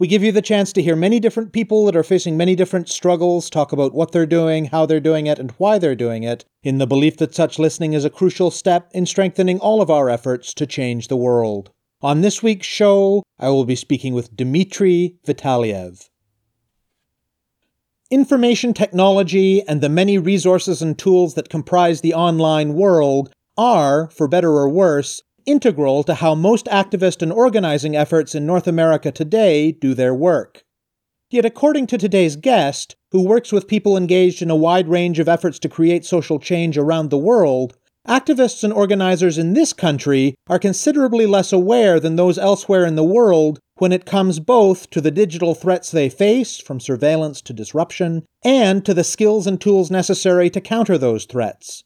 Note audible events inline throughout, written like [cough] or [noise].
We give you the chance to hear many different people that are facing many different struggles talk about what they're doing, how they're doing it, and why they're doing it, in the belief that such listening is a crucial step in strengthening all of our efforts to change the world. On this week's show, I will be speaking with Dmitry Vitaliev. Information technology and the many resources and tools that comprise the online world are, for better or worse, integral to how most activist and organizing efforts in North America today do their work. Yet, according to today's guest, who works with people engaged in a wide range of efforts to create social change around the world, activists and organizers in this country are considerably less aware than those elsewhere in the world when it comes both to the digital threats they face, from surveillance to disruption, and to the skills and tools necessary to counter those threats.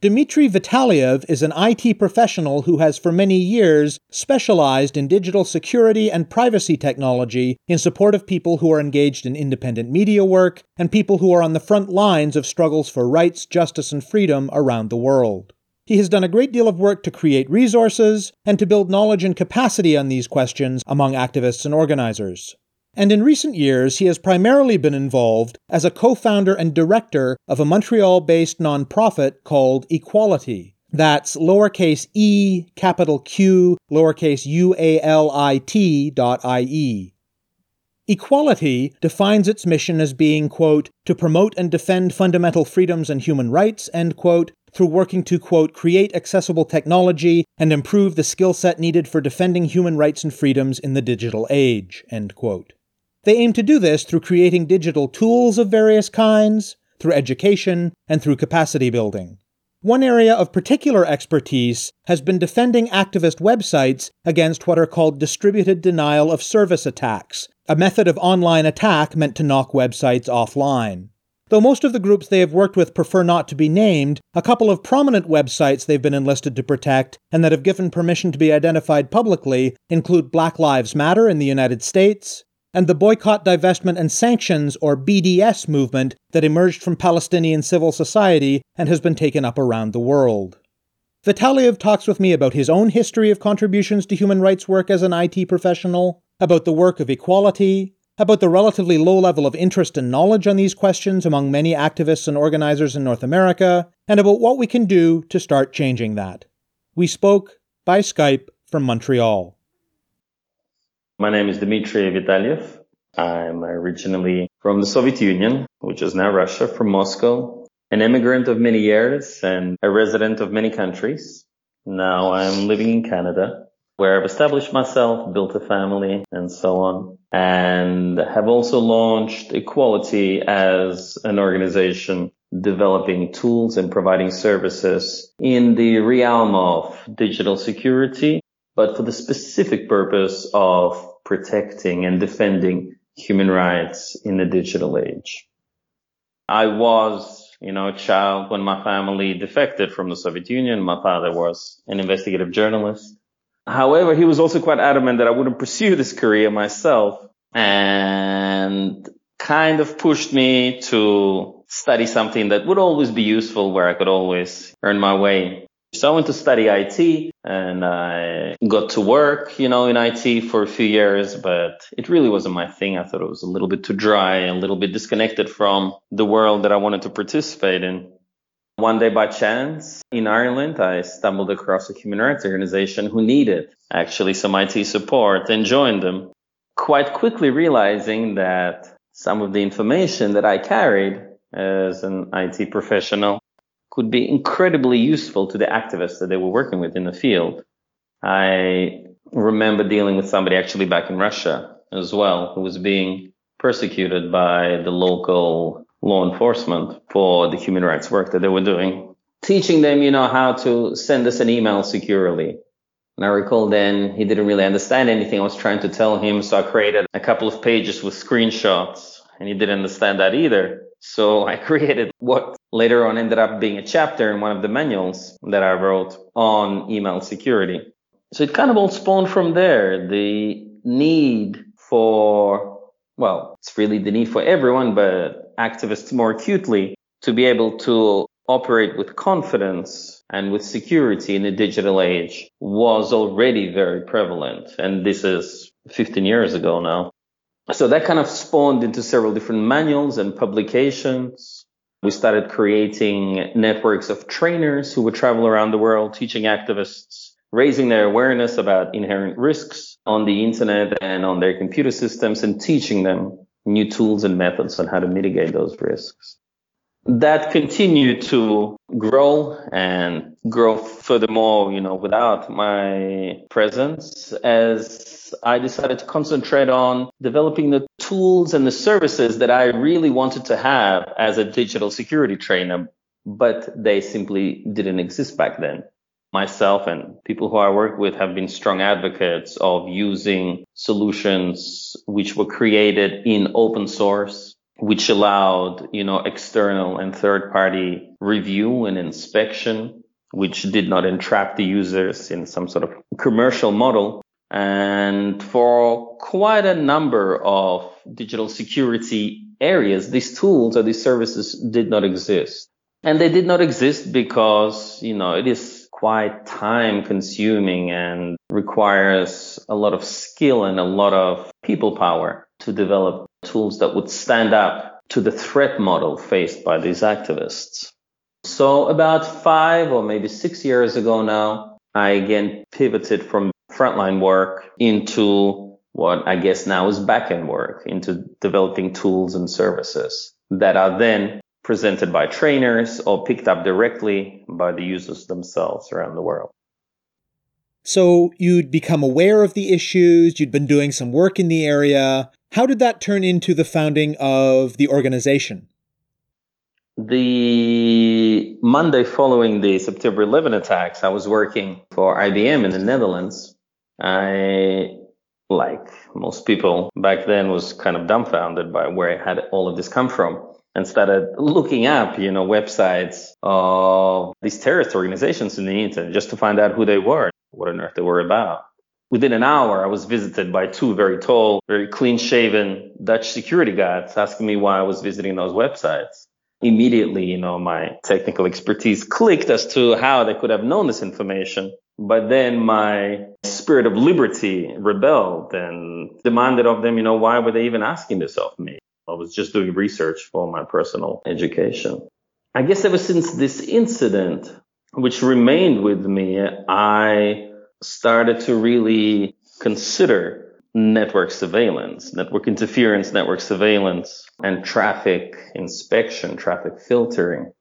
Dmitry Vitaliev is an IT professional who has for many years specialized in digital security and privacy technology in support of people who are engaged in independent media work and people who are on the front lines of struggles for rights, justice, and freedom around the world. He has done a great deal of work to create resources and to build knowledge and capacity on these questions among activists and organizers and in recent years he has primarily been involved as a co founder and director of a Montreal based nonprofit called eQualitie. That's lowercase e, capital Q, lowercase u a l i t dot i e. eQualitie defines its mission as being, quote, to promote and defend fundamental freedoms and human rights, end quote, through working to, quote, create accessible technology and improve the skill set needed for defending human rights and freedoms in the digital age, end quote. They aim to do this through creating digital tools of various kinds, through education, and through capacity building. One area of particular expertise has been defending activist websites against what are called distributed denial of service attacks, a method of online attack meant to knock websites offline. Though most of the groups they have worked with prefer not to be named, a couple of prominent websites they've been enlisted to protect and that have given permission to be identified publicly include Black Lives Matter in the United States, and the boycott, divestment, and sanctions, or BDS movement that emerged from Palestinian civil society and has been taken up around the world. Vitaliev talks with me about his own history of contributions to human rights work as an IT professional, about the work of eQualitie, about the relatively low level of interest and knowledge on these questions among many activists and organizers in North America, and about what we can do to start changing that. We spoke by Skype from Montreal. My name is Dmitry Vitaliev. I'm originally from the Soviet Union, which is now Russia, from Moscow, an immigrant of many years and a resident of many countries. Now I'm living in Canada where I've established myself, built a family and so on, and have also launched eQualitie as an organization developing tools and providing services in the realm of digital security but for the specific purpose of protecting and defending human rights in the digital age. I was, you know, a child when my family defected from the Soviet Union. My father was an investigative journalist. However, he was also quite adamant that I wouldn't pursue this career myself and kind of pushed me to study something that would always be useful where I could always earn my way so I went to study IT and I got to work, you know, in IT for a few years, but it really wasn't my thing. I thought it was a little bit too dry, a little bit disconnected from the world that I wanted to participate in. One day by chance in Ireland, I stumbled across a human rights organization who needed actually some IT support and joined them. Quite quickly realizing that some of the information that I carried as an IT professional could be incredibly useful to the activists that they were working with in the field. I remember dealing with somebody actually back in Russia as well who was being persecuted by the local law enforcement for the human rights work that they were doing, teaching them, you know, how to send us an email securely. And I recall then he didn't really understand anything I was trying to tell him. So I created a couple of pages with screenshots and he didn't understand that either. So I [laughs] created what later on ended up being a chapter in one of the manuals that I wrote on email security. So it kind of all spawned from there. The need for, well, it's really the need for everyone, but activists more acutely to be able to operate with confidence and with security in the digital age was already very prevalent. And this is 15 years ago now. So that kind of spawned into several different manuals and publications. We started creating networks of trainers who would travel around the world teaching activists, raising their awareness about inherent risks on the internet and on their computer systems and teaching them new tools and methods on how to mitigate those risks that continued to grow and grow furthermore, you know, without my presence as I decided to concentrate on developing the tools and the services that I really wanted to have as a digital security trainer, but they simply didn't exist back then. Myself and people who I work with have been strong advocates of using solutions which were created in open source which allowed, you know, external and third party review and inspection, which did not entrap the users in some sort of commercial model. And for quite a number of digital security areas, these tools or these services did not exist. And they did not exist because, you know, it is quite time consuming and requires a lot of skill and a lot of people power to develop tools that would stand up to the threat model faced by these activists. So about five or maybe six years ago now, I again pivoted from frontline work into what I guess now is backend work, into developing tools and services that are then presented by trainers or picked up directly by the users themselves around the world. So you'd become aware of the issues, you'd been doing some work in the area. How did that turn into the founding of the organization? The Monday following the September 11 attacks, I was working for IBM in the Netherlands. I, like most people back then, was kind of dumbfounded by where I had all of this come from and started looking up, you know, websites of these terrorist organizations in the internet just to find out who they were what on earth they were about. Within an hour, I was visited by two very tall, very clean shaven Dutch security guards asking me why I was visiting those websites. Immediately, you know, my technical expertise clicked as to how they could have known this information. But then my spirit of liberty rebelled and demanded of them, you know, why were they even asking this of me? I was just doing research for my personal education. I guess ever since this incident, which remained with me, I started to really consider network surveillance, network interference, network surveillance, and traffic inspection, traffic filtering.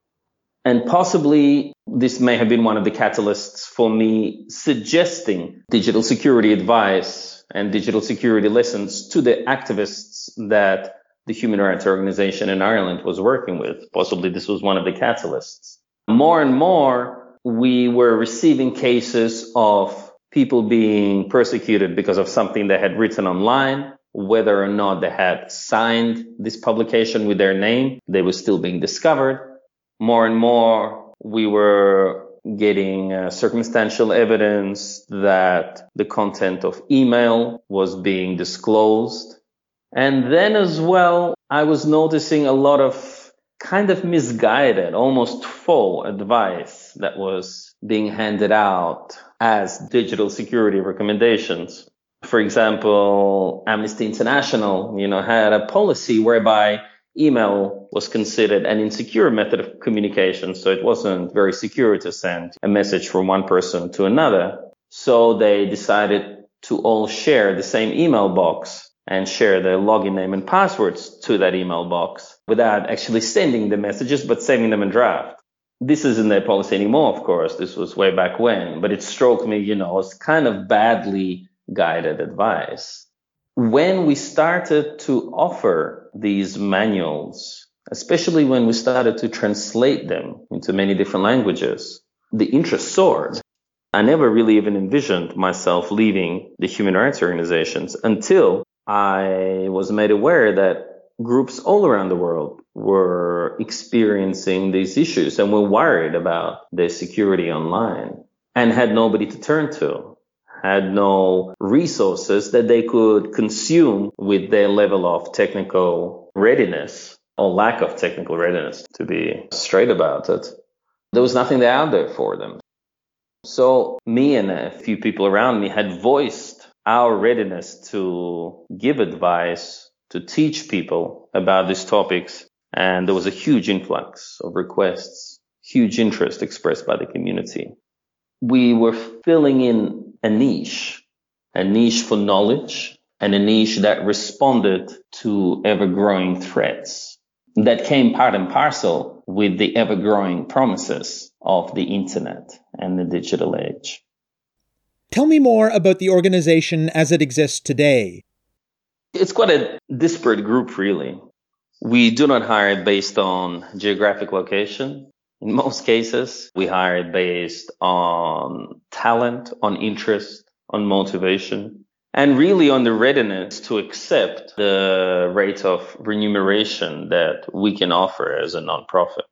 And possibly this may have been one of the catalysts for me suggesting digital security advice and digital security lessons to the activists that the human rights organization in Ireland was working with. Possibly this was one of the catalysts. More and more, we were receiving cases of people being persecuted because of something they had written online, whether or not they had signed this publication with their name, they were still being discovered. More and more, we were getting uh, circumstantial evidence that the content of email was being disclosed. And then as well, I was noticing a lot of kind of misguided, almost full advice that was being handed out as digital security recommendations. For example, Amnesty International, you know, had a policy whereby email was considered an insecure method of communication. So it wasn't very secure to send a message from one person to another. So they decided to all share the same email box and share their login name and passwords to that email box without actually sending the messages, but saving them in draft. This isn't their policy anymore, of course. This was way back when, but it struck me, you know, as kind of badly guided advice. When we started to offer these manuals, especially when we started to translate them into many different languages, the interest soared. I never really even envisioned myself leaving the human rights organizations until I was made aware that groups all around the world were experiencing these issues and were worried about their security online and had nobody to turn to, had no resources that they could consume with their level of technical readiness or lack of technical readiness, to be straight about it. There was nothing there out there for them. So me and a few people around me had voiced our readiness to give advice, to teach people about these topics. And there was a huge influx of requests, huge interest expressed by the community. We were filling in a niche, a niche for knowledge and a niche that responded to ever growing threats that came part and parcel with the ever growing promises of the internet and the digital age. Tell me more about the organization as it exists today. It's quite a disparate group, really. We do not hire based on geographic location. In most cases, we hire based on talent, on interest, on motivation, and really on the readiness to accept the rate of remuneration that we can offer as a nonprofit.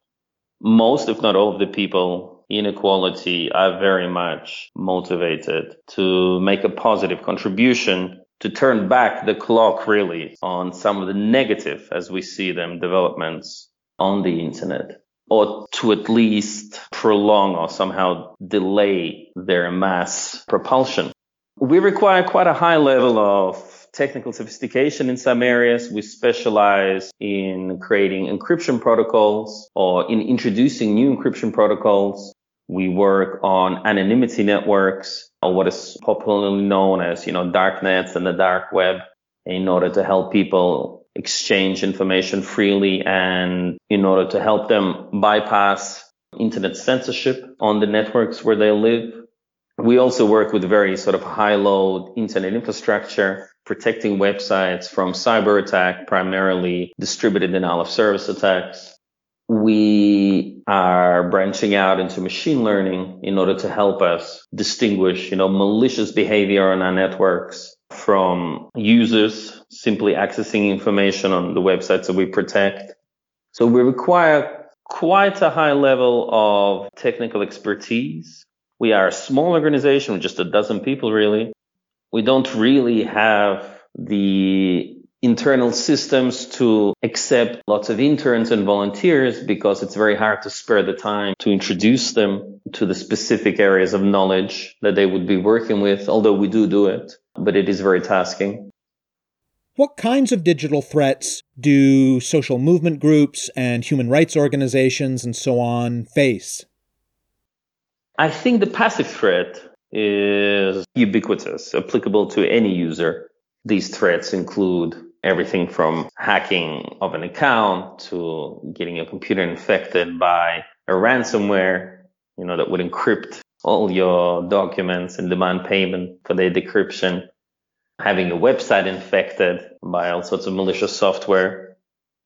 Most, if not all of the people in eQualitie are very much motivated to make a positive contribution to turn back the clock really on some of the negative, as we see them, developments on the internet or to at least prolong or somehow delay their mass propulsion. We require quite a high level of technical sophistication in some areas. We specialize in creating encryption protocols or in introducing new encryption protocols. We work on anonymity networks or what is popularly known as, you know, dark nets and the dark web in order to help people exchange information freely and in order to help them bypass internet censorship on the networks where they live. We also work with very sort of high load internet infrastructure, protecting websites from cyber attack, primarily distributed denial of service attacks. We are branching out into machine learning in order to help us distinguish, you know, malicious behavior on our networks from users simply accessing information on the websites that we protect. So we require quite a high level of technical expertise. We are a small organization with just a dozen people really. We don't really have the internal systems to accept lots of interns and volunteers because it's very hard to spare the time to introduce them to the specific areas of knowledge that they would be working with, although we do do it, but it is very tasking. What kinds of digital threats do social movement groups and human rights organizations and so on face? I think the passive threat is ubiquitous, applicable to any user. These threats include everything from hacking of an account to getting your computer infected by a ransomware, you know, that would encrypt all your documents and demand payment for their decryption having a website infected by all sorts of malicious software,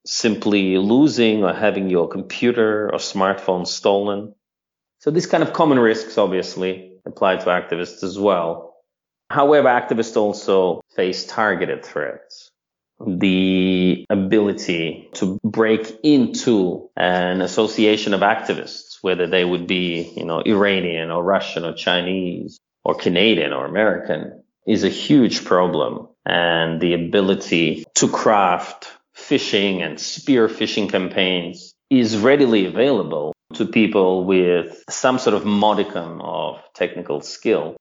simply losing or having your computer or smartphone stolen. So these kind of common risks obviously apply to activists as well. However, activists also face targeted threats. The ability to break into an association of activists, whether they would be, you know, Iranian or Russian or Chinese or Canadian or American, is a huge problem. And the ability to craft phishing and spear phishing campaigns is readily available to people with some sort of modicum of technical skill.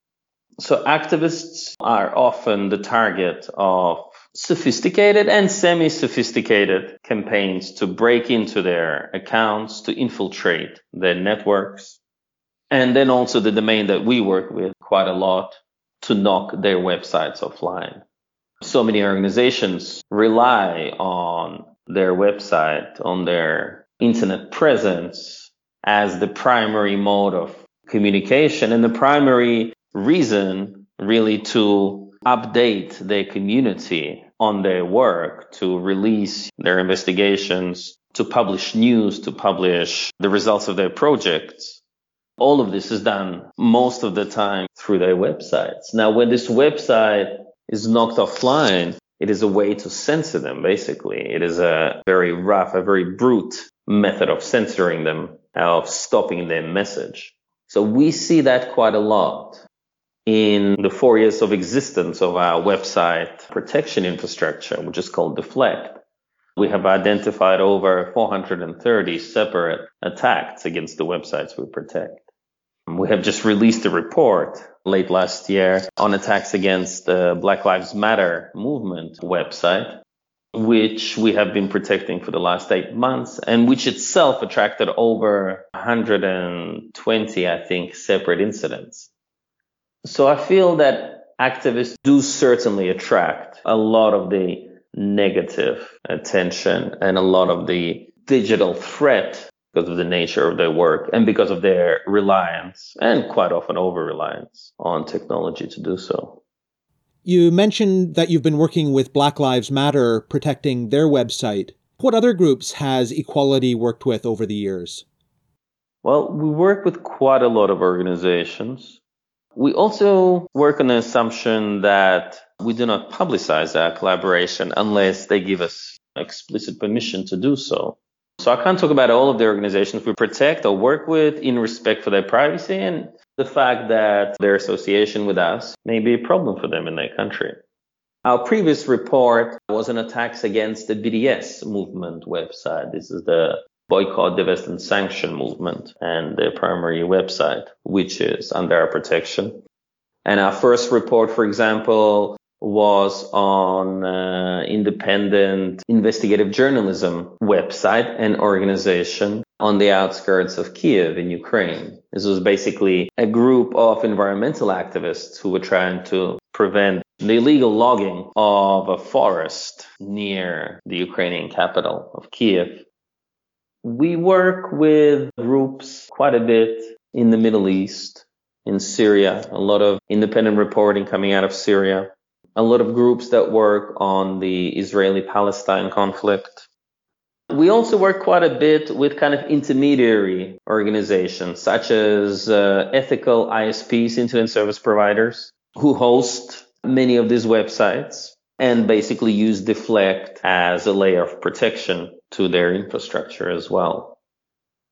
So activists are often the target of sophisticated and semi-sophisticated campaigns to break into their accounts, to infiltrate their networks. And then also the domain that we work with quite a lot to knock their websites offline. So many organizations rely on their website, on their internet presence as the primary mode of communication and the primary reason really to update their community on their work, to release their investigations, to publish news, to publish the results of their projects. All of this is done most of the time through their websites. Now, when this website is knocked offline, It is a way to censor them, basically. It is a very rough, a very brute method of censoring them, of stopping their message. So we see that quite a lot in the four years of existence of our website protection infrastructure, which is called Deflect. We have identified over 430 separate attacks against the websites we protect. We have just released a report late last year on attacks against the Black Lives Matter movement website, which we have been protecting for the last eight months and which itself attracted over 120, I think, separate incidents. So I feel that activists do certainly attract a lot of the negative attention and a lot of the digital threat because of the nature of their work and because of their reliance and quite often over reliance on technology to do so. You mentioned that you've been working with Black Lives Matter protecting their website. What other groups has eQualitie worked with over the years? Well, we work with quite a lot of organizations. We also work on the assumption that we do not publicize our collaboration unless they give us explicit permission to do so. So I can't talk about all of the organizations we protect or work with in respect for their privacy and the fact that their association with us may be a problem for them in their country. Our previous report was on attacks against the BDS movement website. This is the boycott, divest and sanction movement and their primary website, which is under our protection. And our first report, for example, was on uh, independent investigative journalism website and organization on the outskirts of Kiev in Ukraine. This was basically a group of environmental activists who were trying to prevent the illegal logging of a forest near the Ukrainian capital of Kiev. We work with groups quite a bit in the Middle East, in Syria, a lot of independent reporting coming out of Syria a lot of groups that work on the Israeli Palestine conflict. We also work quite a bit with kind of intermediary organizations such as uh, ethical ISPs, internet service providers, who host many of these websites and basically use Deflect as a layer of protection to their infrastructure as well.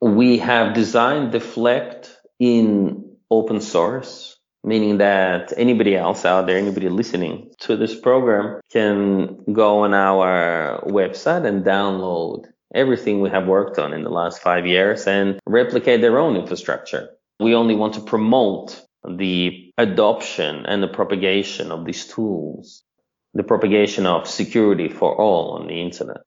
We have designed Deflect in open source meaning that anybody else out there, anybody listening to this program can go on our website and download everything we have worked on in the last five years and replicate their own infrastructure. We only want to promote the adoption and the propagation of these tools, the propagation of security for all on the internet.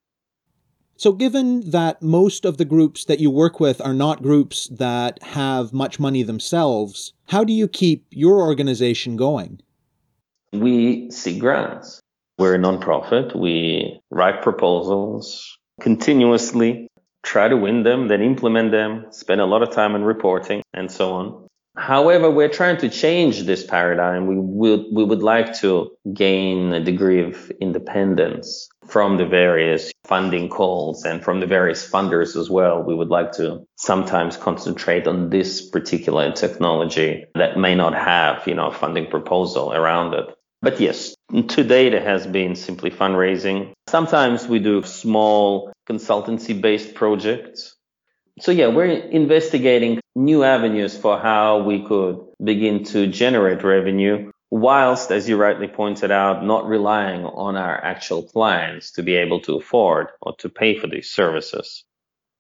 So, given that most of the groups that you work with are not groups that have much money themselves, how do you keep your organization going? We seek grants. We're a nonprofit. We write proposals continuously, try to win them, then implement them, spend a lot of time in reporting and so on. However, we're trying to change this paradigm. We would, we would like to gain a degree of independence from the various funding calls and from the various funders as well. We would like to sometimes concentrate on this particular technology that may not have, you know, a funding proposal around it. But yes, to date it has been simply fundraising. Sometimes we do small consultancy based projects so yeah, we're investigating new avenues for how we could begin to generate revenue whilst, as you rightly pointed out, not relying on our actual clients to be able to afford or to pay for these services.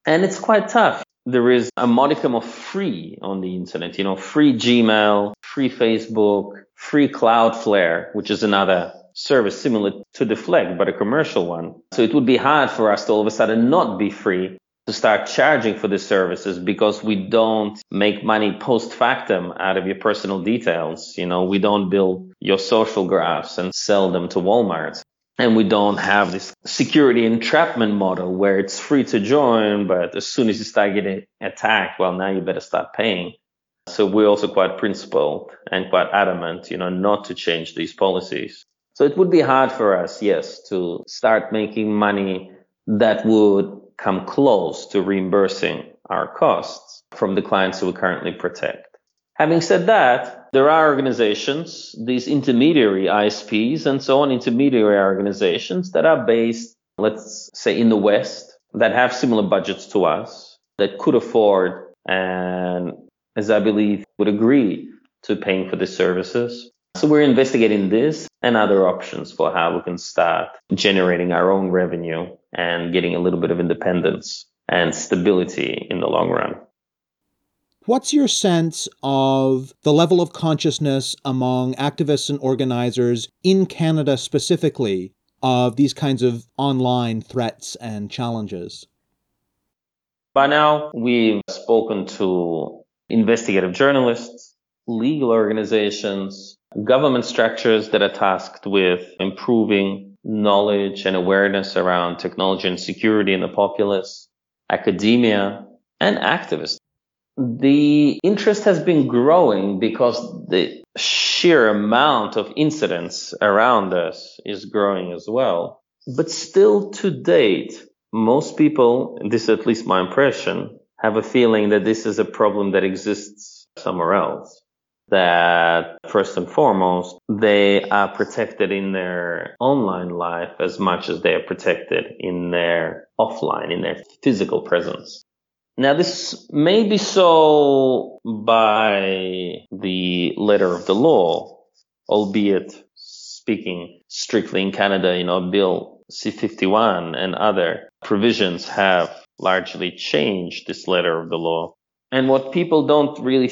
And it's quite tough. There is a modicum of free on the internet, you know, free Gmail, free Facebook, free Cloudflare, which is another service similar to Deflect, but a commercial one. So it would be hard for us to all of a sudden not be free to start charging for the services because we don't make money post factum out of your personal details. You know, we don't build your social graphs and sell them to Walmart. And we don't have this security entrapment model where it's free to join, but as soon as you start getting attacked, well, now you better start paying. So we're also quite principled and quite adamant, you know, not to change these policies. So it would be hard for us, yes, to start making money that would come close to reimbursing our costs from the clients who we currently protect. Having said that, there are organizations, these intermediary ISPs and so on, intermediary organizations that are based, let's say in the West, that have similar budgets to us, that could afford and as I believe would agree to paying for the services. So we're investigating this and other options for how we can start generating our own revenue and getting a little bit of independence and stability in the long run. What's your sense of the level of consciousness among activists and organizers in Canada specifically of these kinds of online threats and challenges? By now, we've spoken to investigative journalists, legal organizations, government structures that are tasked with improving knowledge and awareness around technology and security in the populace, academia, and activists the interest has been growing because the sheer amount of incidents around us is growing as well. But still to date, most people, this is at least my impression, have a feeling that this is a problem that exists somewhere else. That first and foremost, they are protected in their online life as much as they are protected in their offline, in their physical presence. Now, this may be so by the letter of the law, albeit speaking strictly in Canada, you know, Bill C-51 and other provisions have largely changed this letter of the law. And what people don't really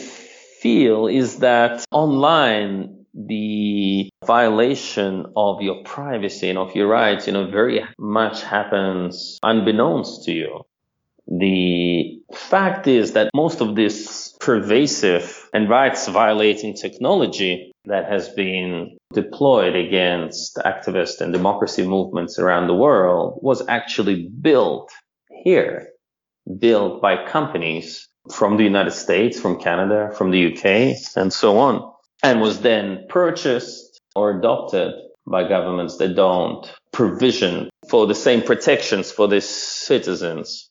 feel is that online, the violation of your privacy and of your rights, you know, very much happens unbeknownst to you. The fact is that most of this pervasive and rights violating technology that has been deployed against activist and democracy movements around the world was actually built here, built by companies from the United States, from Canada, from the UK, and so on, and was then purchased or adopted by governments that don't provision for the same protections for their citizens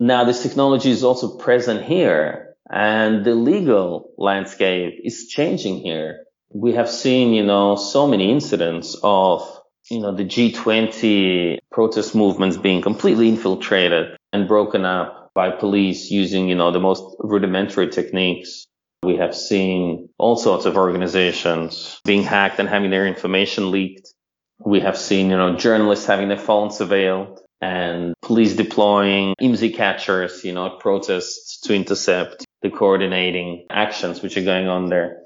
now this technology is also present here and the legal landscape is changing here. We have seen, you know, so many incidents of, you know, the G20 protest movements being completely infiltrated and broken up by police using, you know, the most rudimentary techniques. We have seen all sorts of organizations being hacked and having their information leaked. We have seen, you know, journalists having their phones surveilled and police deploying IMSI catchers, you know, protests to intercept the coordinating actions which are going on there.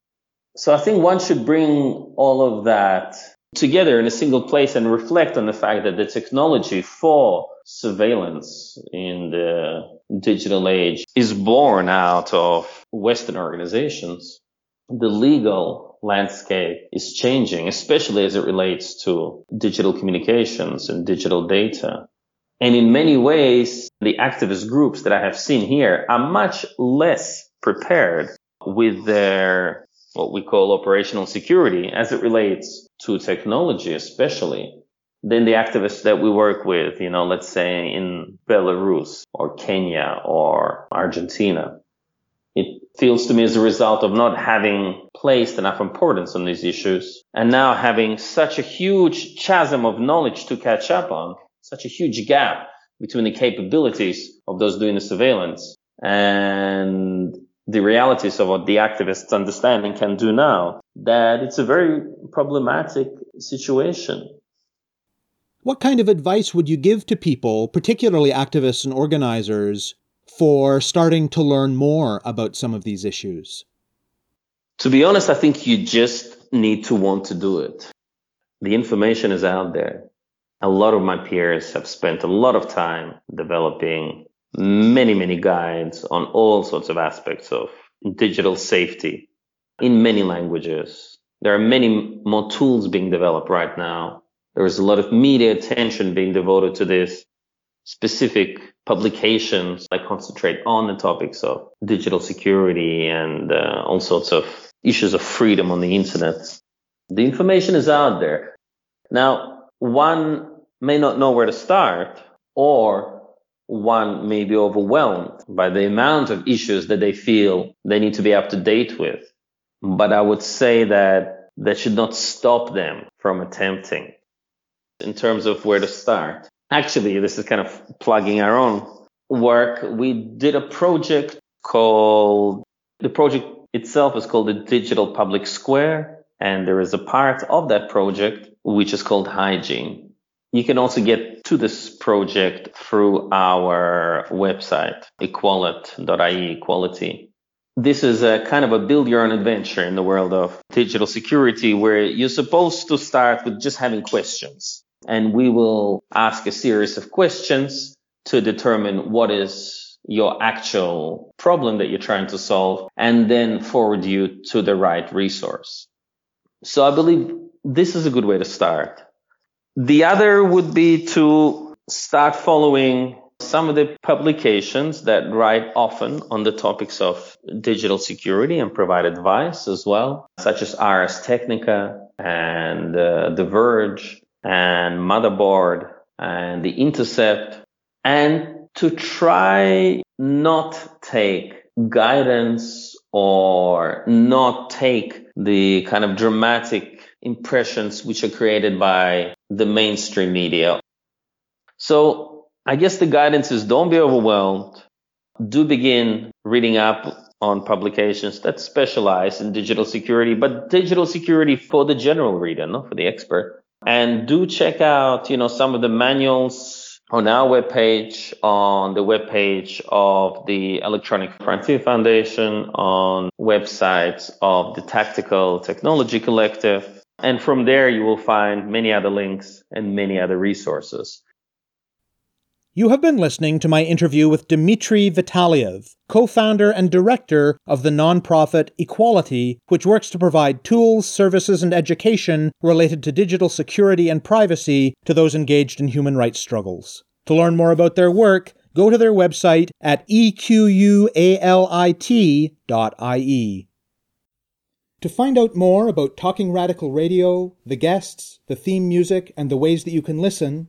So I think one should bring all of that together in a single place and reflect on the fact that the technology for surveillance in the digital age is born out of Western organizations. The legal landscape is changing, especially as it relates to digital communications and digital data. And in many ways, the activist groups that I have seen here are much less prepared with their what we call operational security as it relates to technology, especially than the activists that we work with, you know, let's say in Belarus or Kenya or Argentina. It feels to me as a result of not having placed enough importance on these issues and now having such a huge chasm of knowledge to catch up on such a huge gap between the capabilities of those doing the surveillance and the realities of what the activists understand and can do now, that it's a very problematic situation. What kind of advice would you give to people, particularly activists and organizers, for starting to learn more about some of these issues? To be honest, I think you just need to want to do it. The information is out there a lot of my peers have spent a lot of time developing many, many guides on all sorts of aspects of digital safety in many languages. There are many more tools being developed right now. There is a lot of media attention being devoted to this. Specific publications that concentrate on the topics of digital security and uh, all sorts of issues of freedom on the internet. The information is out there. Now, one may not know where to start or one may be overwhelmed by the amount of issues that they feel they need to be up to date with. But I would say that that should not stop them from attempting in terms of where to start. Actually, this is kind of plugging our own work. We did a project called, the project itself is called the Digital Public Square. And there is a part of that project which is called hygiene. You can also get to this project through our website, equalit.ie, eQualitie. This is a kind of a build your own adventure in the world of digital security where you're supposed to start with just having questions. And we will ask a series of questions to determine what is your actual problem that you're trying to solve and then forward you to the right resource. So I believe this is a good way to start. The other would be to start following some of the publications that write often on the topics of digital security and provide advice as well, such as Ars Technica and uh, The Verge and Motherboard and The Intercept, and to try not take guidance or not take the kind of dramatic impressions which are created by the mainstream media. So I guess the guidance is don't be overwhelmed. Do begin reading up on publications that specialize in digital security, but digital security for the general reader, not for the expert. And do check out, you know, some of the manuals on our webpage, on the webpage of the Electronic Frontier Foundation, on websites of the Tactical Technology Collective, and from there, you will find many other links and many other resources. You have been listening to my interview with Dmitry Vitaliev, co founder and director of the nonprofit eQualitie, which works to provide tools, services, and education related to digital security and privacy to those engaged in human rights struggles. To learn more about their work, go to their website at equalit.ie. To find out more about Talking Radical Radio, the guests, the theme music, and the ways that you can listen,